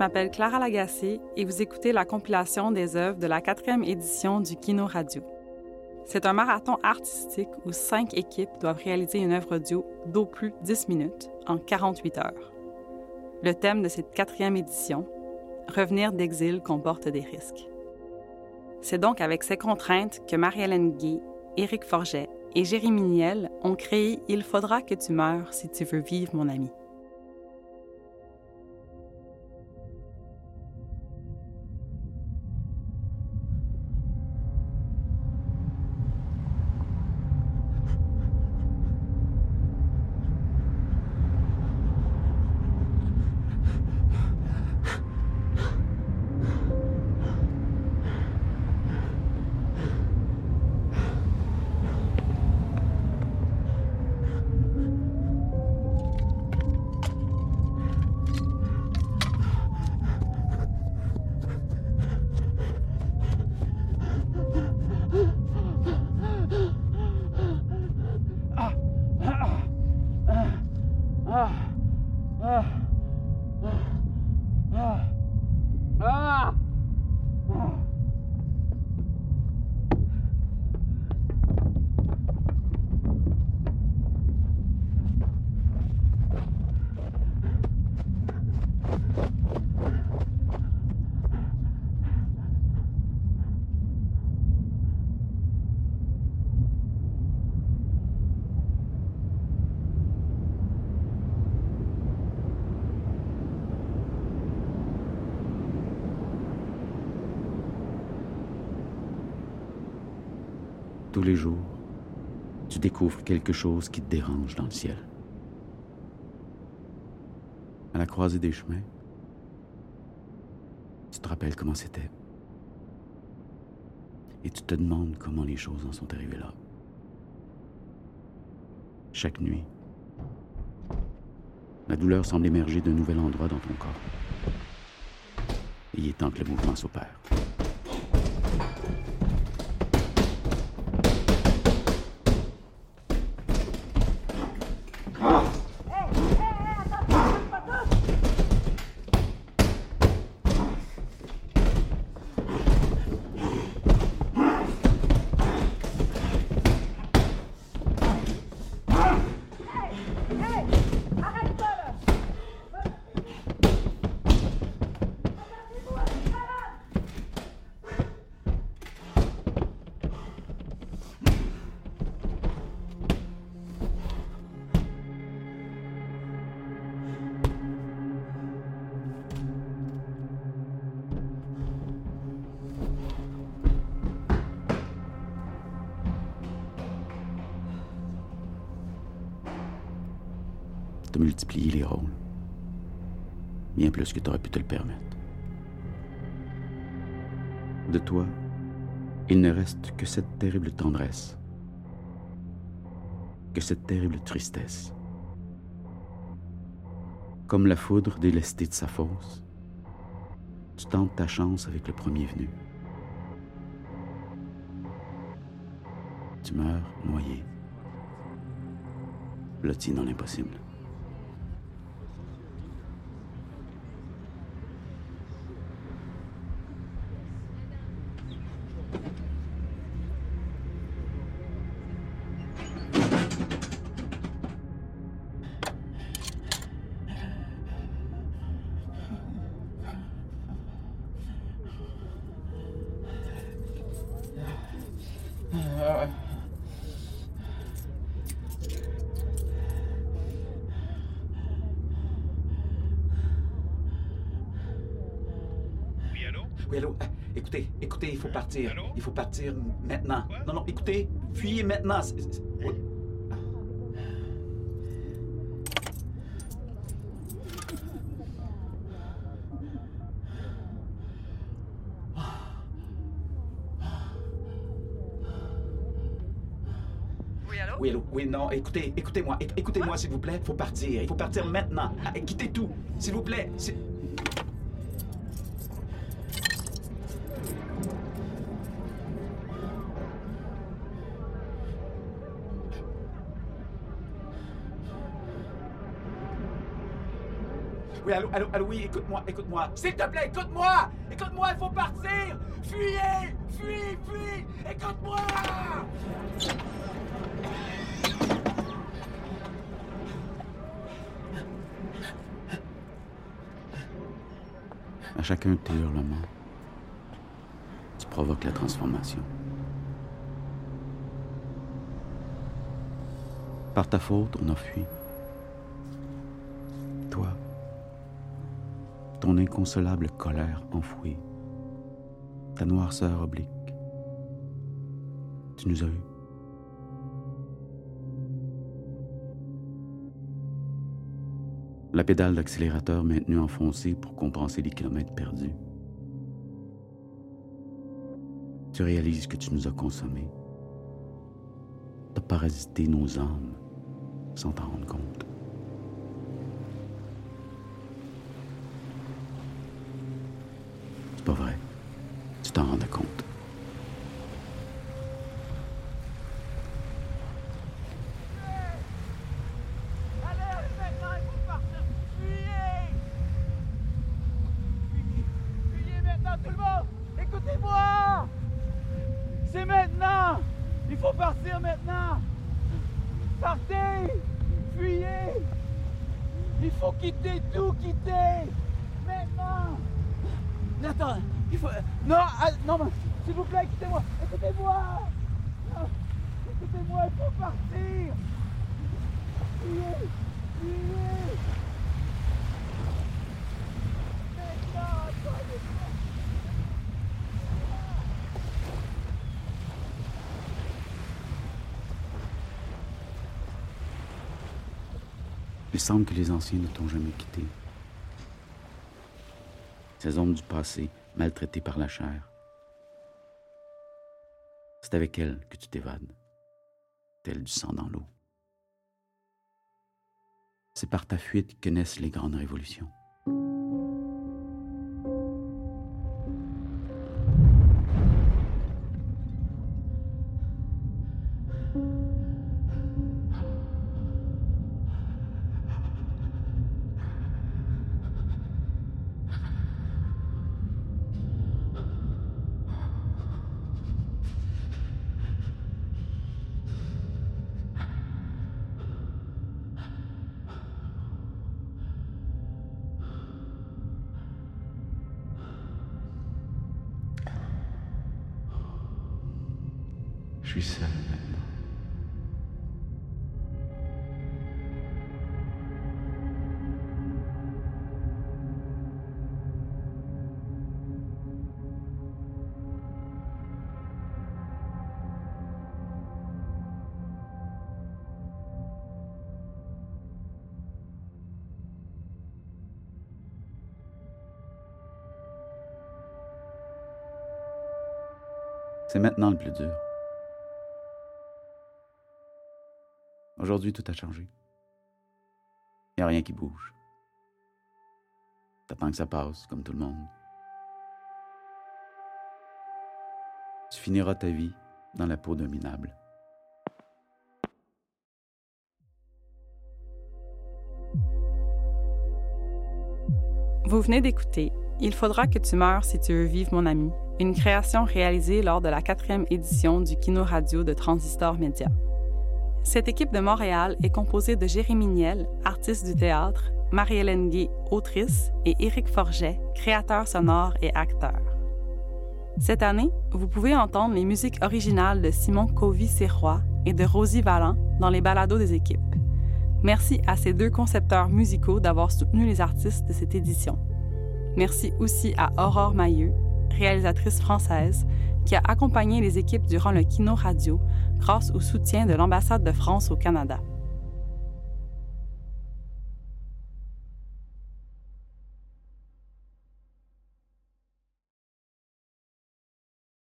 m'appelle Clara Lagacé et vous écoutez la compilation des œuvres de la quatrième édition du Kino Radio. C'est un marathon artistique où cinq équipes doivent réaliser une œuvre audio d'au plus 10 minutes en 48 heures. Le thème de cette quatrième édition, Revenir d'exil comporte des risques. C'est donc avec ces contraintes que Marie-Hélène Guy, Éric Forget et Jérémy Niel ont créé Il faudra que tu meurs si tu veux vivre, mon ami. Tous les jours, tu découvres quelque chose qui te dérange dans le ciel. À la croisée des chemins, tu te rappelles comment c'était. Et tu te demandes comment les choses en sont arrivées là. Chaque nuit, la douleur semble émerger d'un nouvel endroit dans ton corps. Et il est temps que le mouvement s'opère. De multiplier les rôles. Bien plus que tu aurais pu te le permettre. De toi, il ne reste que cette terrible tendresse, que cette terrible tristesse. Comme la foudre délestée de sa fosse, tu tentes ta chance avec le premier venu. Tu meurs noyé, blotti dans l'impossible. Oui, allô? Ah, Écoutez, écoutez, il faut partir. Il faut partir maintenant. Non, non, écoutez, fuyez maintenant. Oui. Oui, Oui, non, écoutez, écoutez-moi. Éc- Écoutez-moi, s'il vous plaît. Il faut partir. Il faut partir maintenant. Ah, quittez tout. S'il vous plaît. Oui, allô, allô, allô, oui, écoute-moi, écoute-moi. S'il te plaît, écoute-moi! Écoute-moi, il faut partir! Fuyez! Fuyez, fuyez! Écoute-moi! À chacun de tes hurlements, tu provoques la transformation. Par ta faute, on a fui. Toi, ton inconsolable colère enfouie, ta noirceur oblique, tu nous as eus. La pédale d'accélérateur maintenue enfoncée pour compenser les kilomètres perdus. Tu réalises que tu nous as consommés. T'as parasité nos âmes sans t'en rendre compte. C'est pas vrai. Tu t'en rendais compte. Allez, maintenant, il faut partir! Fuyez! Fuyez! Fuyez maintenant, tout le monde! Écoutez-moi! C'est maintenant! Il faut partir maintenant! Partez! Fuyez! Il faut quitter tout, quitter! Maintenant! Attends, il faut... Non, ah, non, s'il vous plaît, écoutez-moi! Écoutez-moi! Écoutez-moi, il faut partir! Fuyez! Fuyez! Maintenant! Il semble que les anciens ne t'ont jamais quitté. Ces hommes du passé, maltraités par la chair. C'est avec elles que tu t'évades, tel du sang dans l'eau. C'est par ta fuite que naissent les grandes révolutions. Je suis seul maintenant. C'est maintenant le plus dur. Aujourd'hui, tout a changé. Il n'y a rien qui bouge. T'attends que ça passe, comme tout le monde. Tu finiras ta vie dans la peau d'un minable. Vous venez d'écouter Il faudra que tu meurs si tu veux vivre, mon ami, une création réalisée lors de la quatrième édition du Kino Radio de Transistor Média. Cette équipe de Montréal est composée de Jérémy Niel, artiste du théâtre, Marie-Hélène Gay, autrice, et Éric Forget, créateur sonore et acteur. Cette année, vous pouvez entendre les musiques originales de Simon Covy-Serrois et de Rosie Vallant dans les balados des équipes. Merci à ces deux concepteurs musicaux d'avoir soutenu les artistes de cette édition. Merci aussi à Aurore Mailleux, réalisatrice française, qui a accompagné les équipes durant le Kino Radio grâce au soutien de l'ambassade de France au Canada.